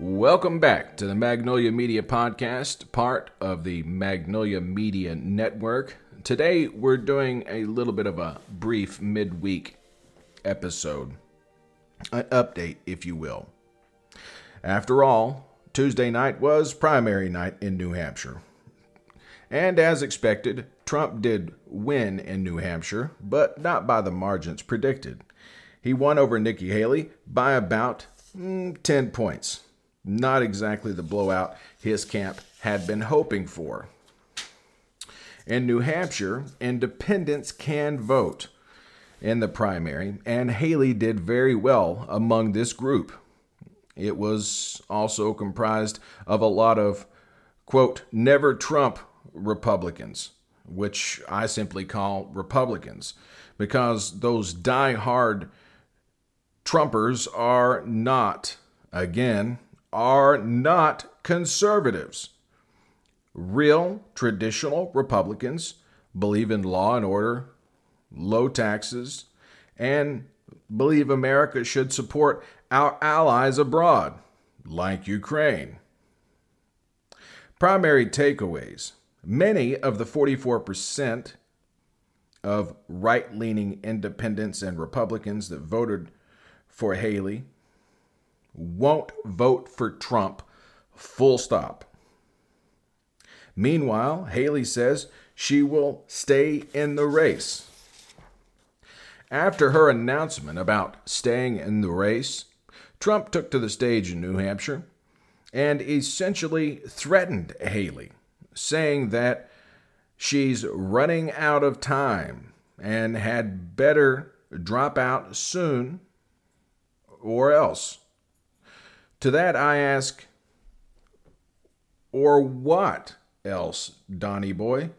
Welcome back to the Magnolia Media Podcast, part of the Magnolia Media Network. Today we're doing a little bit of a brief midweek episode, an update, if you will. After all, Tuesday night was primary night in New Hampshire. And as expected, Trump did win in New Hampshire, but not by the margins predicted. He won over Nikki Haley by about mm, 10 points. Not exactly the blowout his camp had been hoping for. In New Hampshire, independents can vote in the primary, and Haley did very well among this group. It was also comprised of a lot of, quote, never Trump Republicans, which I simply call Republicans, because those die-hard Trumpers are not, again, are not conservatives. Real traditional Republicans believe in law and order, low taxes, and believe America should support our allies abroad, like Ukraine. Primary takeaways many of the 44% of right leaning independents and Republicans that voted for Haley won't vote for Trump, full stop. Meanwhile, Haley says she will stay in the race. After her announcement about staying in the race, Trump took to the stage in New Hampshire and essentially threatened Haley, saying that she's running out of time and had better drop out soon or else. To that I ask, or what else, Donny boy?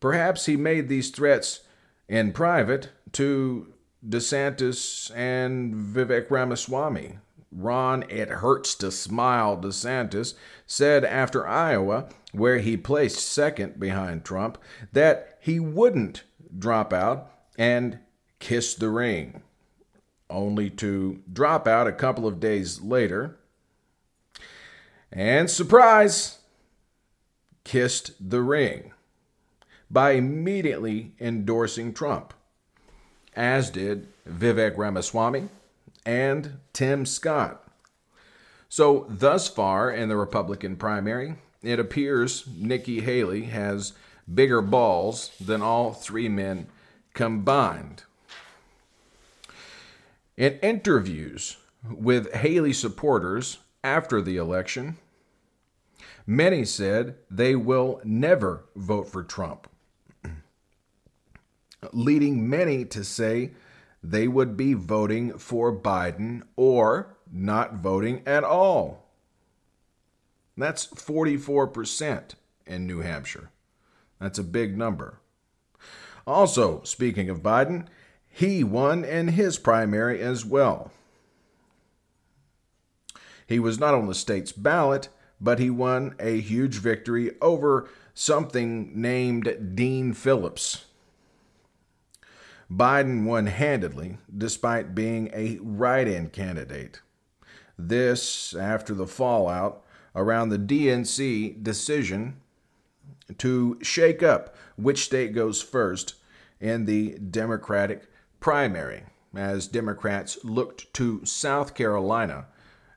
Perhaps he made these threats in private to DeSantis and Vivek Ramaswamy. Ron, it hurts to smile, DeSantis said after Iowa, where he placed second behind Trump, that he wouldn't drop out and kiss the ring only to drop out a couple of days later. And surprise, kissed the ring by immediately endorsing Trump, as did Vivek Ramaswamy and Tim Scott. So, thus far in the Republican primary, it appears Nikki Haley has bigger balls than all three men combined. In interviews with Haley supporters after the election, many said they will never vote for Trump, leading many to say they would be voting for Biden or not voting at all. That's 44% in New Hampshire. That's a big number. Also, speaking of Biden, he won in his primary as well. He was not on the state's ballot, but he won a huge victory over something named Dean Phillips. Biden won handedly, despite being a write in candidate. This after the fallout around the DNC decision to shake up which state goes first in the Democratic primary as Democrats looked to South Carolina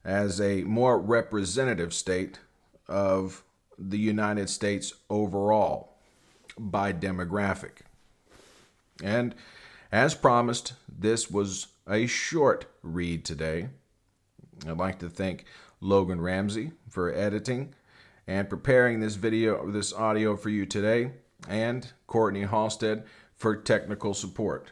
as a more representative state of the United States overall by demographic. And as promised, this was a short read today. I'd like to thank Logan Ramsey for editing and preparing this video, this audio for you today, and Courtney Halstead for technical support.